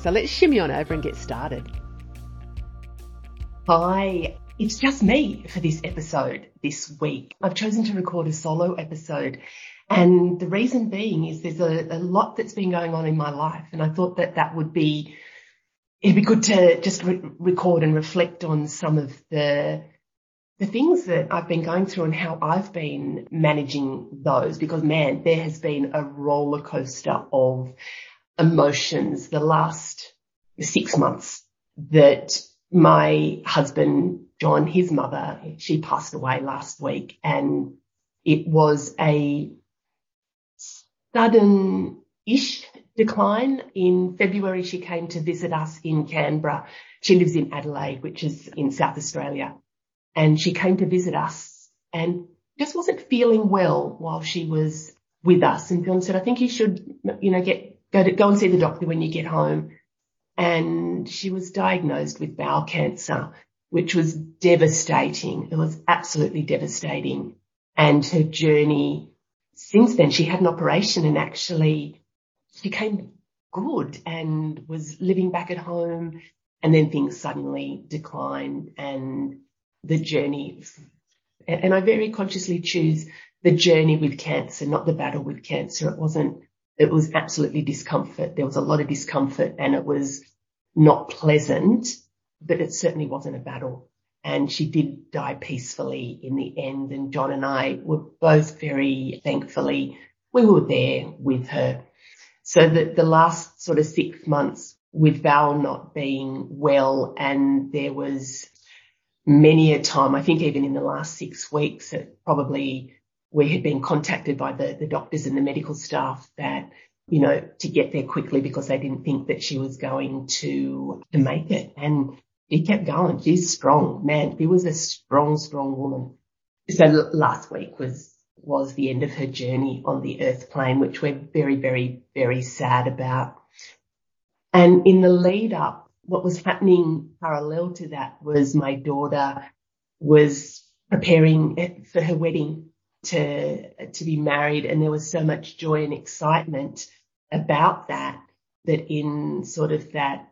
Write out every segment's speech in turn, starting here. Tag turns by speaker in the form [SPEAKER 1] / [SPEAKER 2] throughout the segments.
[SPEAKER 1] So let's shimmy on over and get started.
[SPEAKER 2] Hi, it's just me for this episode this week. I've chosen to record a solo episode. And the reason being is there's a, a lot that's been going on in my life. And I thought that that would be, it'd be good to just re- record and reflect on some of the, the things that I've been going through and how I've been managing those because man, there has been a roller coaster of emotions the last six months that my husband, John, his mother, she passed away last week and it was a sudden-ish decline. In February, she came to visit us in Canberra. She lives in Adelaide, which is in South Australia. And she came to visit us and just wasn't feeling well while she was with us. And John said, I think you should, you know, get go to go and see the doctor when you get home. And she was diagnosed with bowel cancer, which was devastating. It was absolutely devastating. And her journey since then, she had an operation and actually became good and was living back at home. And then things suddenly declined and the journey. And I very consciously choose the journey with cancer, not the battle with cancer. It wasn't it was absolutely discomfort. There was a lot of discomfort and it was not pleasant, but it certainly wasn't a battle. And she did die peacefully in the end. And John and I were both very thankfully, we were there with her. So that the last sort of six months with Val not being well and there was many a time, I think even in the last six weeks, it probably we had been contacted by the, the doctors and the medical staff that, you know, to get there quickly because they didn't think that she was going to, to make it. And she kept going. She's strong, man. She was a strong, strong woman. So last week was, was the end of her journey on the earth plane, which we're very, very, very sad about. And in the lead up, what was happening parallel to that was my daughter was preparing for her wedding to, to be married. And there was so much joy and excitement about that, that in sort of that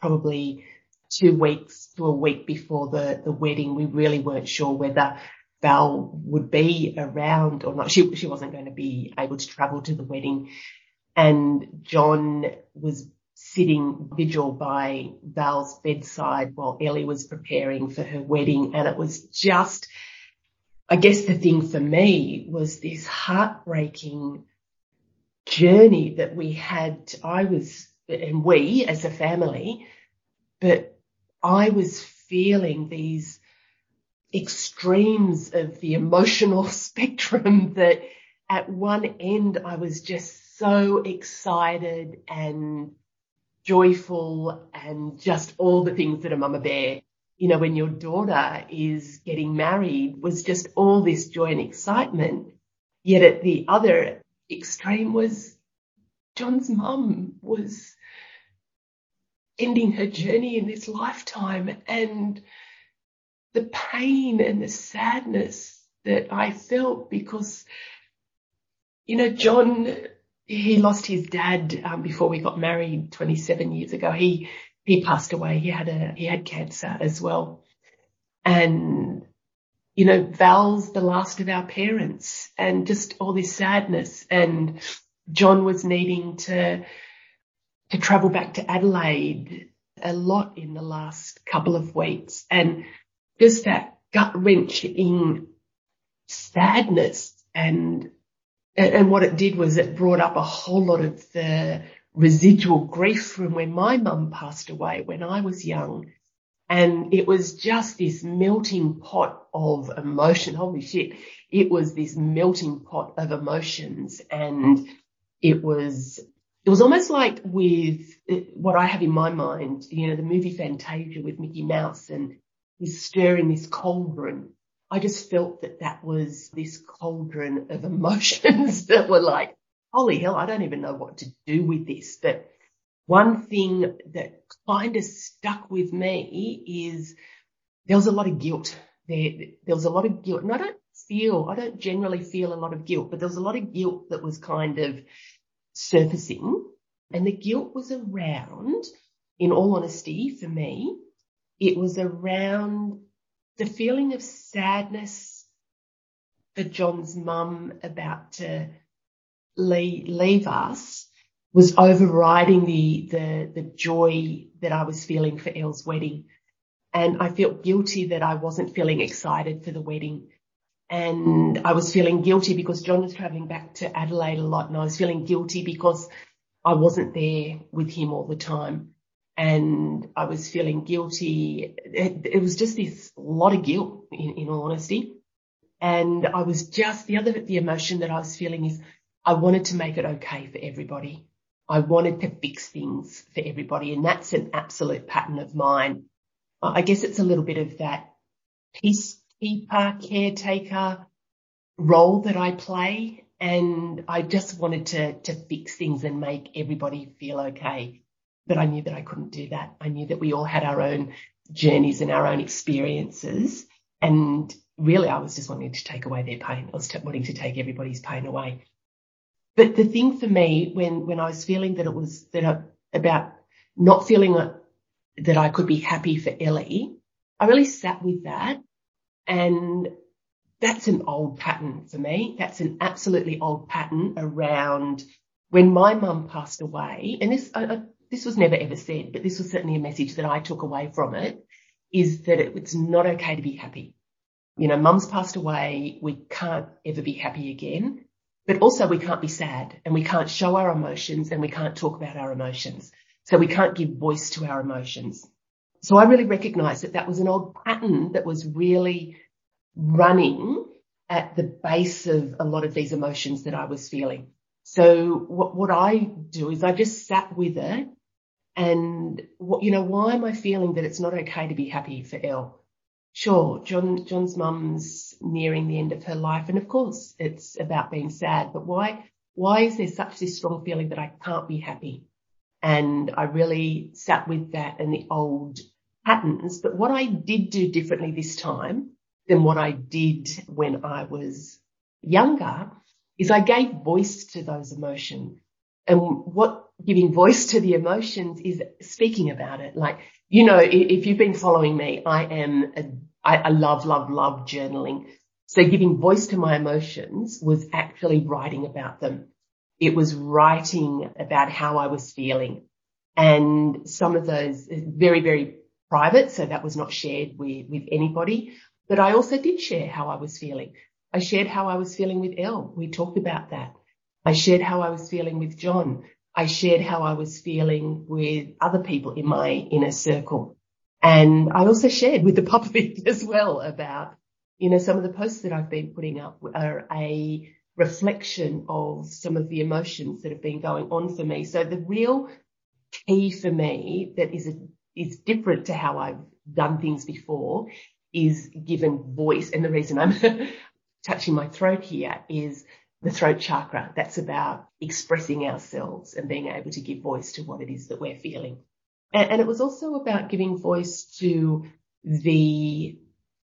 [SPEAKER 2] probably two weeks to a week before the, the wedding, we really weren't sure whether Val would be around or not. She, she wasn't going to be able to travel to the wedding. And John was sitting vigil by Val's bedside while Ellie was preparing for her wedding. And it was just I guess the thing for me was this heartbreaking journey that we had. I was, and we as a family, but I was feeling these extremes of the emotional spectrum that at one end I was just so excited and joyful and just all the things that a mama bear you know, when your daughter is getting married was just all this joy and excitement. Yet at the other extreme was John's mum was ending her journey in this lifetime and the pain and the sadness that I felt because, you know, John, he lost his dad um, before we got married 27 years ago. He he passed away. He had a, he had cancer as well. And, you know, Val's the last of our parents and just all this sadness. And John was needing to, to travel back to Adelaide a lot in the last couple of weeks and just that gut wrenching sadness and, and what it did was it brought up a whole lot of the residual grief from when my mum passed away when I was young. And it was just this melting pot of emotion. Holy shit. It was this melting pot of emotions and it was it was almost like with uh, what I have in my mind, you know, the movie Fantasia with Mickey Mouse and he's stirring this cauldron. I just felt that that was this cauldron of emotions that were like, holy hell, I don't even know what to do with this. But one thing that kind of stuck with me is there was a lot of guilt there. There was a lot of guilt and I don't feel, I don't generally feel a lot of guilt, but there was a lot of guilt that was kind of surfacing and the guilt was around, in all honesty for me, it was around the feeling of sadness for John's mum about to leave, leave us was overriding the, the, the joy that I was feeling for Elle's wedding. And I felt guilty that I wasn't feeling excited for the wedding. And I was feeling guilty because John was traveling back to Adelaide a lot and I was feeling guilty because I wasn't there with him all the time. And I was feeling guilty. It, it was just this lot of guilt in, in all honesty. And I was just, the other, the emotion that I was feeling is I wanted to make it okay for everybody. I wanted to fix things for everybody. And that's an absolute pattern of mine. I guess it's a little bit of that peacekeeper, caretaker role that I play. And I just wanted to, to fix things and make everybody feel okay. But I knew that I couldn't do that. I knew that we all had our own journeys and our own experiences. And really, I was just wanting to take away their pain. I was t- wanting to take everybody's pain away. But the thing for me, when, when I was feeling that it was that I, about not feeling that I could be happy for Ellie, I really sat with that and that's an old pattern for me. That's an absolutely old pattern around when my mum passed away. And this, uh, this was never ever said, but this was certainly a message that I took away from it is that it, it's not okay to be happy. You know, mum's passed away. We can't ever be happy again, but also we can't be sad and we can't show our emotions and we can't talk about our emotions. So we can't give voice to our emotions. So I really recognized that that was an old pattern that was really running at the base of a lot of these emotions that I was feeling. So what, what I do is I just sat with it and what, you know, why am I feeling that it's not okay to be happy for Elle? Sure, John, John's mum's nearing the end of her life. And of course it's about being sad, but why, why is there such this strong feeling that I can't be happy? And I really sat with that and the old patterns. But what I did do differently this time than what I did when I was younger is I gave voice to those emotions. And what giving voice to the emotions is speaking about it. Like, you know, if you've been following me, I am, a, I, I love, love, love journaling. So giving voice to my emotions was actually writing about them. It was writing about how I was feeling. And some of those very, very private, so that was not shared with, with anybody. But I also did share how I was feeling. I shared how I was feeling with Elle. We talked about that. I shared how I was feeling with John. I shared how I was feeling with other people in my inner circle. And I also shared with the public as well about, you know, some of the posts that I've been putting up are a reflection of some of the emotions that have been going on for me. So the real key for me that is a is different to how I've done things before is given voice. And the reason I'm touching my throat here is the throat chakra. That's about expressing ourselves and being able to give voice to what it is that we're feeling. And, and it was also about giving voice to the,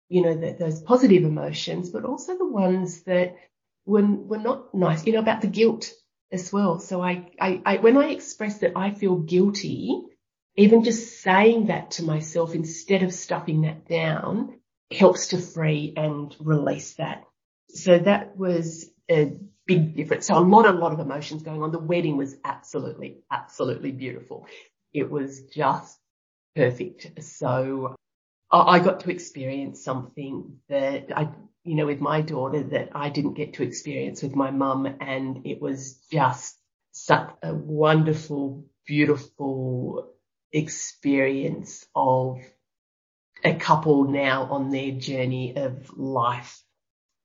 [SPEAKER 2] you know, the, those positive emotions, but also the ones that were, were not nice, you know, about the guilt as well. So I, I, I when I express that I feel guilty, even just saying that to myself instead of stuffing that down helps to free and release that. So that was a big difference. So a lot, a lot of emotions going on. The wedding was absolutely, absolutely beautiful. It was just perfect. So I got to experience something that I, you know, with my daughter that I didn't get to experience with my mum. And it was just such a wonderful, beautiful experience of a couple now on their journey of life.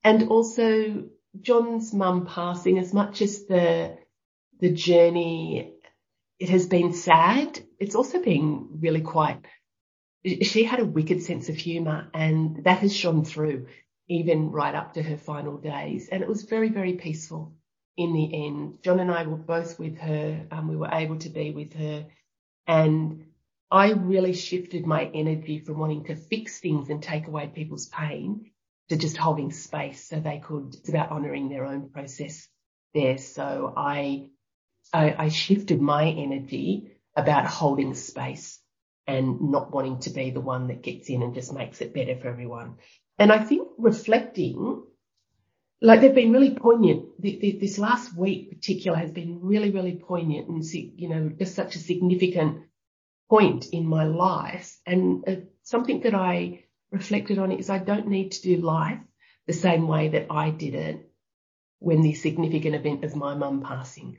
[SPEAKER 2] And also John's mum passing as much as the, the journey, it has been sad. It's also been really quite, she had a wicked sense of humour and that has shone through even right up to her final days. And it was very, very peaceful in the end. John and I were both with her. Um, we were able to be with her and I really shifted my energy from wanting to fix things and take away people's pain to just holding space so they could, it's about honoring their own process there. So I, I, I shifted my energy about holding space and not wanting to be the one that gets in and just makes it better for everyone. And I think reflecting, like they've been really poignant. This last week particular has been really, really poignant and, you know, just such a significant point in my life. And uh, something that I reflected on is I don't need to do life the same way that I did it when the significant event of my mum passing.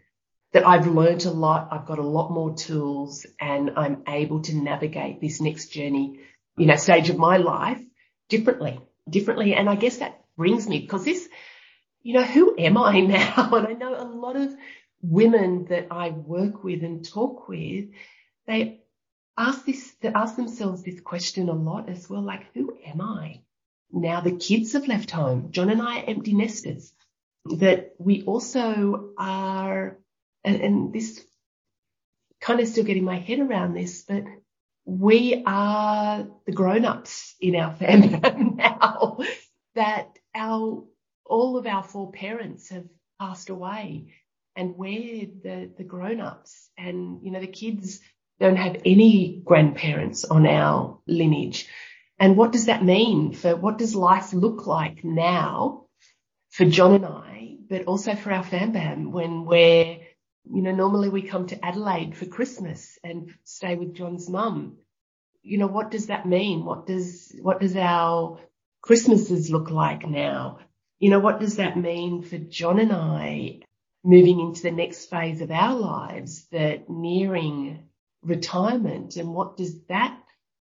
[SPEAKER 2] That I've learnt a lot, I've got a lot more tools and I'm able to navigate this next journey, you know, stage of my life differently, differently. And I guess that brings me because this, you know, who am I now? And I know a lot of women that I work with and talk with, they ask this, they ask themselves this question a lot as well, like, who am I? Now the kids have left home. John and I are empty nesters. That we also are, and, and this kind of still getting my head around this, but we are the grown-ups in our family now that our, all of our four parents have passed away and we're the, the grown-ups and, you know, the kids don't have any grandparents on our lineage. And what does that mean for what does life look like now for John and I, but also for our fam bam when we're, you know, normally we come to Adelaide for Christmas and stay with John's mum. You know, what does that mean? What does, what does our Christmases look like now? You know, what does that mean for John and I moving into the next phase of our lives that nearing retirement and what does that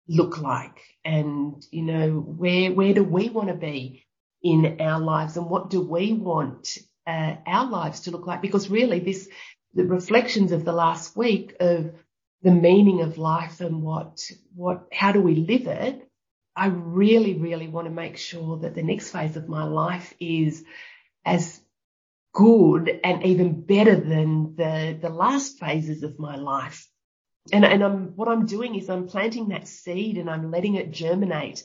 [SPEAKER 2] look like? And, you know, where, where do we want to be in our lives and what do we want uh, our lives to look like? Because really this, the reflections of the last week of the meaning of life and what, what, how do we live it? I really, really want to make sure that the next phase of my life is as good and even better than the, the last phases of my life and, and I'm, what I'm doing is I'm planting that seed and I'm letting it germinate.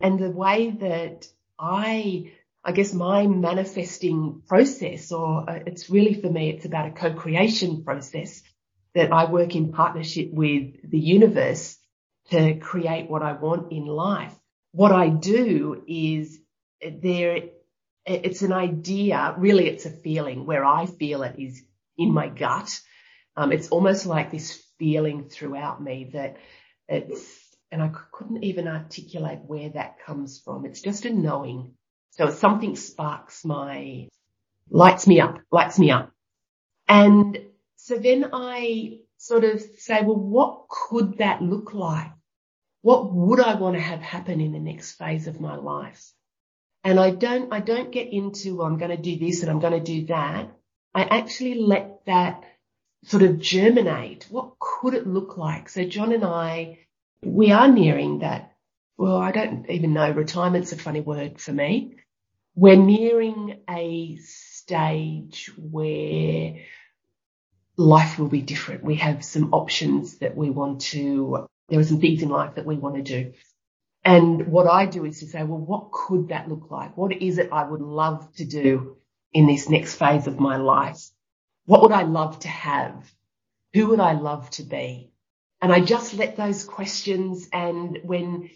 [SPEAKER 2] And the way that I, I guess my manifesting process or uh, it's really for me, it's about a co-creation process that I work in partnership with the universe to create what I want in life. What I do is there, it's an idea, really it's a feeling where I feel it is in my gut. Um, it's almost like this feeling throughout me that it's, and I couldn't even articulate where that comes from. It's just a knowing. So something sparks my, lights me up, lights me up. And so then I sort of say, well, what could that look like? What would I want to have happen in the next phase of my life? And I don't, I don't get into, well, I'm going to do this and I'm going to do that. I actually let that sort of germinate. What could it look like? So John and I, we are nearing that. Well, I don't even know. Retirement's a funny word for me. We're nearing a stage where life will be different. We have some options that we want to, there are some things in life that we want to do. And what I do is to say, well, what could that look like? What is it I would love to do in this next phase of my life? What would I love to have? Who would I love to be? And I just let those questions and when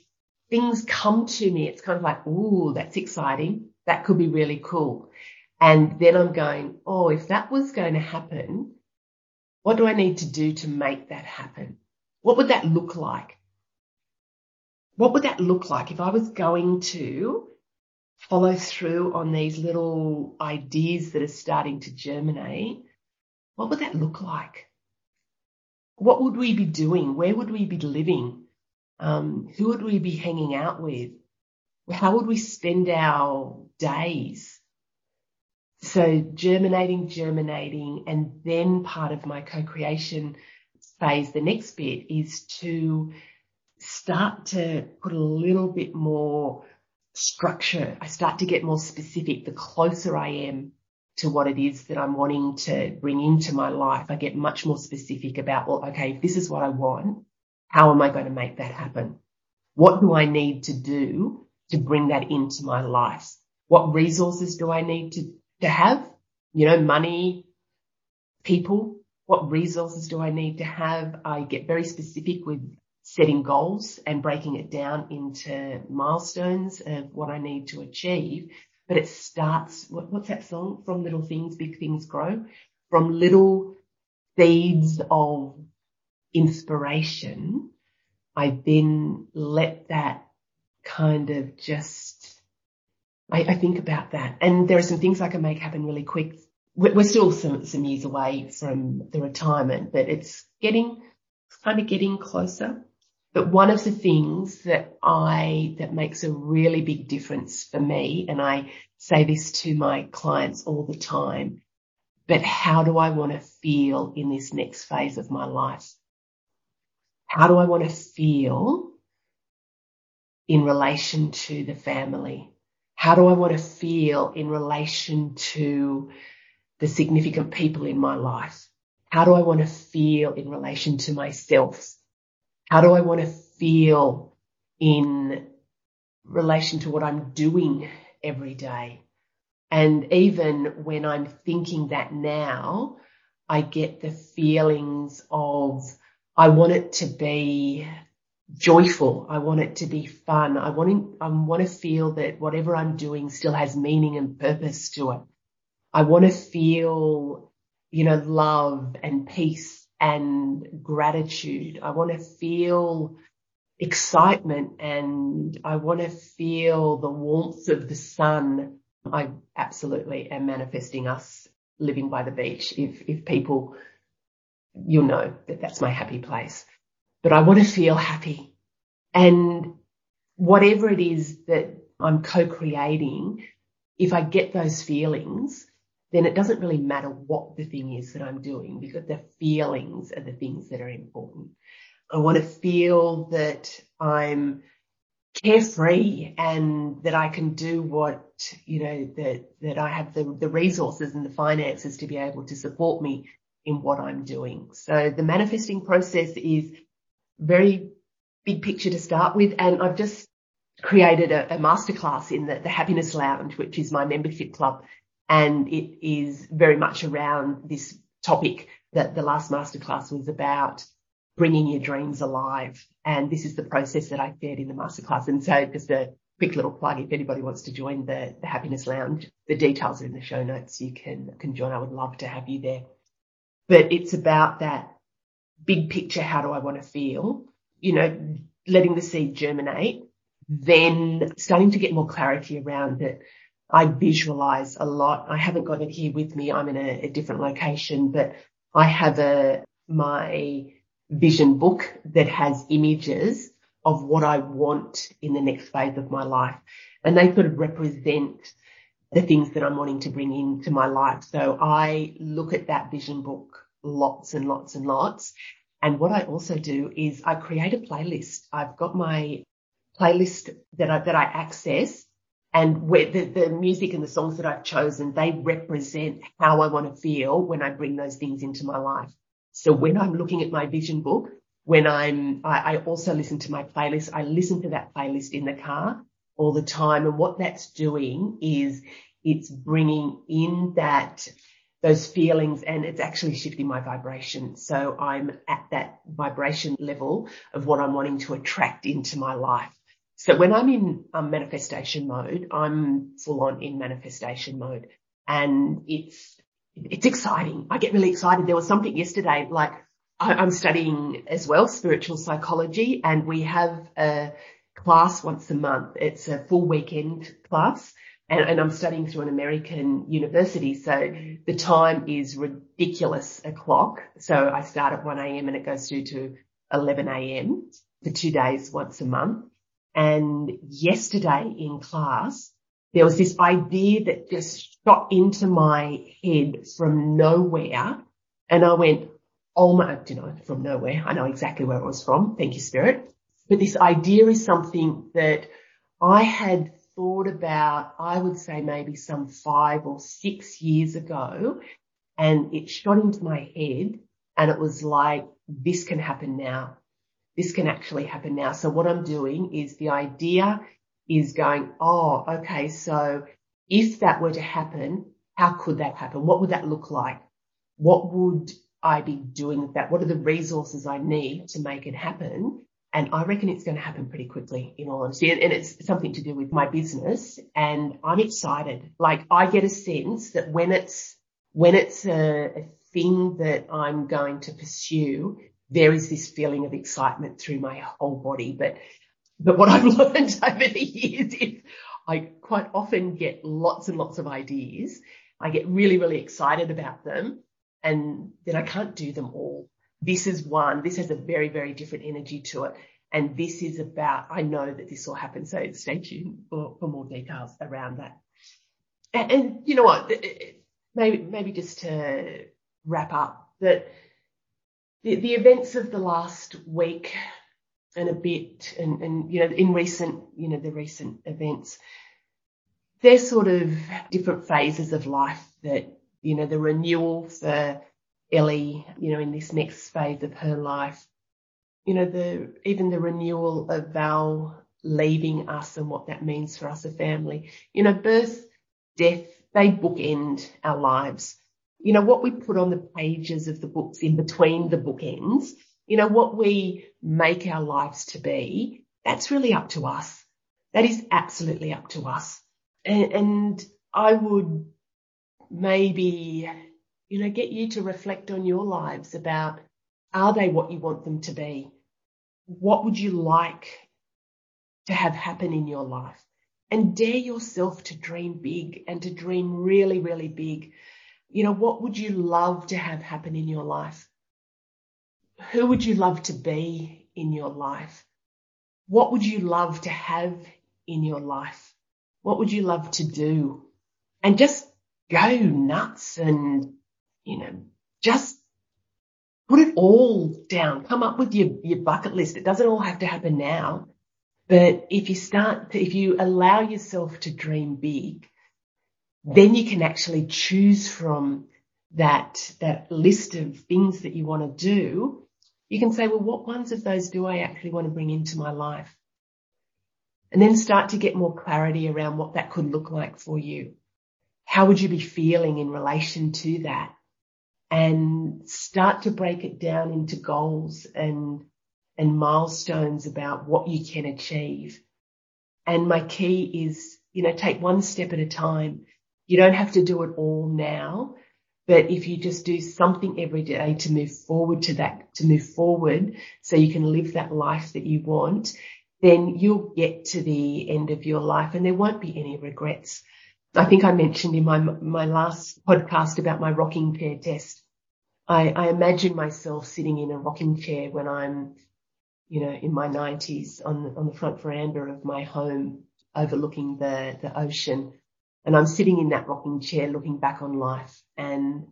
[SPEAKER 2] things come to me, it's kind of like, ooh, that's exciting. That could be really cool. And then I'm going, oh, if that was going to happen, what do I need to do to make that happen? What would that look like? what would that look like if I was going to follow through on these little ideas that are starting to germinate? What would that look like? What would we be doing? Where would we be living? Um, who would we be hanging out with? How would we spend our days? So germinating, germinating, and then part of my co-creation phase, the next bit is to start to put a little bit more structure. I start to get more specific the closer I am to what it is that I'm wanting to bring into my life. I get much more specific about, well, okay, if this is what I want, how am I going to make that happen? What do I need to do to bring that into my life? What resources do I need to, to have? You know, money, people, what resources do I need to have? I get very specific with setting goals and breaking it down into milestones of what I need to achieve. But it starts, what, what's that song? From little things, big things grow. From little seeds of inspiration, I then let that kind of just, I, I, think about that. And there are some things I can make happen really quick. We're, still some, some years away from the retirement, but it's getting, kind of getting closer. But one of the things that I, that makes a really big difference for me, and I say this to my clients all the time, but how do I want to feel in this next phase of my life? How do I want to feel in relation to the family? How do I want to feel in relation to the significant people in my life? How do I want to feel in relation to myself? How do I want to feel in relation to what I'm doing every day? And even when I'm thinking that now, I get the feelings of, I want it to be joyful. I want it to be fun. I want to, I want to feel that whatever I'm doing still has meaning and purpose to it. I want to feel, you know, love and peace and gratitude. I want to feel excitement and I want to feel the warmth of the sun. I absolutely am manifesting us living by the beach. If, if people, you'll know that that's my happy place, but I want to feel happy and whatever it is that I'm co-creating, if I get those feelings, then it doesn't really matter what the thing is that I'm doing because the feelings are the things that are important. I want to feel that I'm carefree and that I can do what, you know, that, that I have the, the resources and the finances to be able to support me in what I'm doing. So the manifesting process is very big picture to start with. And I've just created a, a masterclass in the, the happiness lounge, which is my membership club and it is very much around this topic that the last masterclass was about bringing your dreams alive. And this is the process that I shared in the masterclass. And so just a quick little plug, if anybody wants to join the, the happiness lounge, the details are in the show notes. You can, can join. I would love to have you there, but it's about that big picture. How do I want to feel? You know, letting the seed germinate, then starting to get more clarity around it I visualize a lot. I haven't got it here with me. I'm in a, a different location, but I have a, my vision book that has images of what I want in the next phase of my life. And they sort of represent the things that I'm wanting to bring into my life. So I look at that vision book lots and lots and lots. And what I also do is I create a playlist. I've got my playlist that I, that I access and where the, the music and the songs that I've chosen, they represent how I want to feel when I bring those things into my life. So when I'm looking at my vision book, when I'm, I, I also listen to my playlist. I listen to that playlist in the car all the time. And what that's doing is it's bringing in that, those feelings and it's actually shifting my vibration. So I'm at that vibration level of what I'm wanting to attract into my life. So when I'm in um, manifestation mode, I'm full on in manifestation mode and it's, it's exciting. I get really excited. There was something yesterday, like I, I'm studying as well spiritual psychology and we have a, class once a month. It's a full weekend class and, and, I'm studying through an American university. So mm-hmm. the time is ridiculous o'clock. So I start at 1 a.m. and it goes through to 11 a.m. for two days once a month. And yesterday in class, there was this idea that just shot into my head from nowhere. And I went, oh my, you know, from nowhere. I know exactly where it was from. Thank you, Spirit. But this idea is something that I had thought about, I would say maybe some five or six years ago. And it shot into my head and it was like, this can happen now. This can actually happen now. So what I'm doing is the idea is going, oh, okay. So if that were to happen, how could that happen? What would that look like? What would I be doing with that? What are the resources I need to make it happen? And I reckon it's going to happen pretty quickly in all honesty. And, it's something to do with my business and I'm excited. Like I get a sense that when it's, when it's a, a thing that I'm going to pursue, there is this feeling of excitement through my whole body. But, but what I've learned over the years is I quite often get lots and lots of ideas. I get really, really excited about them and then I can't do them all. This is one. This has a very, very different energy to it. And this is about, I know that this will happen. So stay tuned for, for more details around that. And, and you know what? Maybe, maybe just to wrap up that the, the events of the last week and a bit and, and, you know, in recent, you know, the recent events, they're sort of different phases of life that, you know, the renewal for Ellie, you know, in this next phase of her life. You know, the, even the renewal of Val leaving us and what that means for us, a family. You know, birth, death, they bookend our lives. You know, what we put on the pages of the books in between the bookends, you know, what we make our lives to be, that's really up to us. That is absolutely up to us. And, and I would maybe you know, get you to reflect on your lives about are they what you want them to be? What would you like to have happen in your life? And dare yourself to dream big and to dream really, really big. You know, what would you love to have happen in your life? Who would you love to be in your life? What would you love to have in your life? What would you love to do? And just go nuts and you know, just put it all down. Come up with your, your bucket list. It doesn't all have to happen now. But if you start to, if you allow yourself to dream big, then you can actually choose from that, that list of things that you want to do. You can say, well, what ones of those do I actually want to bring into my life? And then start to get more clarity around what that could look like for you. How would you be feeling in relation to that? And start to break it down into goals and, and milestones about what you can achieve. And my key is, you know, take one step at a time. You don't have to do it all now, but if you just do something every day to move forward to that, to move forward so you can live that life that you want, then you'll get to the end of your life and there won't be any regrets. I think I mentioned in my, my last podcast about my rocking chair test I, I imagine myself sitting in a rocking chair when I'm, you know, in my nineties on the, on the front veranda of my home overlooking the, the ocean. And I'm sitting in that rocking chair looking back on life and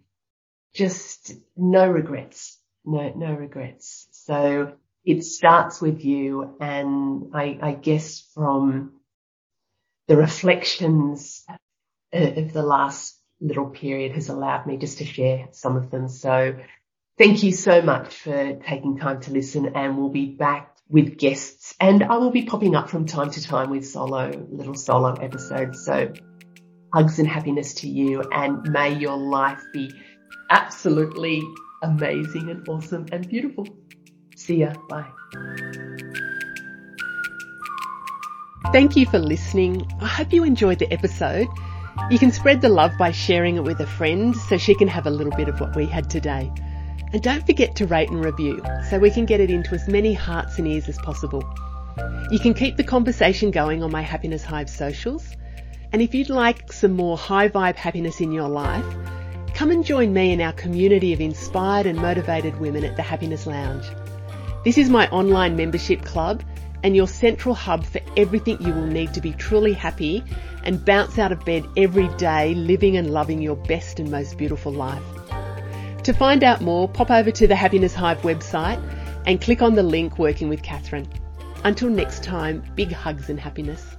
[SPEAKER 2] just no regrets, no, no regrets. So it starts with you. And I, I guess from the reflections of the last little period has allowed me just to share some of them. So thank you so much for taking time to listen and we'll be back with guests and I will be popping up from time to time with solo, little solo episodes. So hugs and happiness to you and may your life be absolutely amazing and awesome and beautiful. See ya. Bye.
[SPEAKER 1] Thank you for listening. I hope you enjoyed the episode. You can spread the love by sharing it with a friend so she can have a little bit of what we had today. And don't forget to rate and review so we can get it into as many hearts and ears as possible. You can keep the conversation going on my Happiness Hive socials. And if you'd like some more high vibe happiness in your life, come and join me in our community of inspired and motivated women at the Happiness Lounge. This is my online membership club and your central hub for everything you will need to be truly happy and bounce out of bed every day living and loving your best and most beautiful life. To find out more, pop over to the Happiness Hive website and click on the link Working with Catherine. Until next time, big hugs and happiness.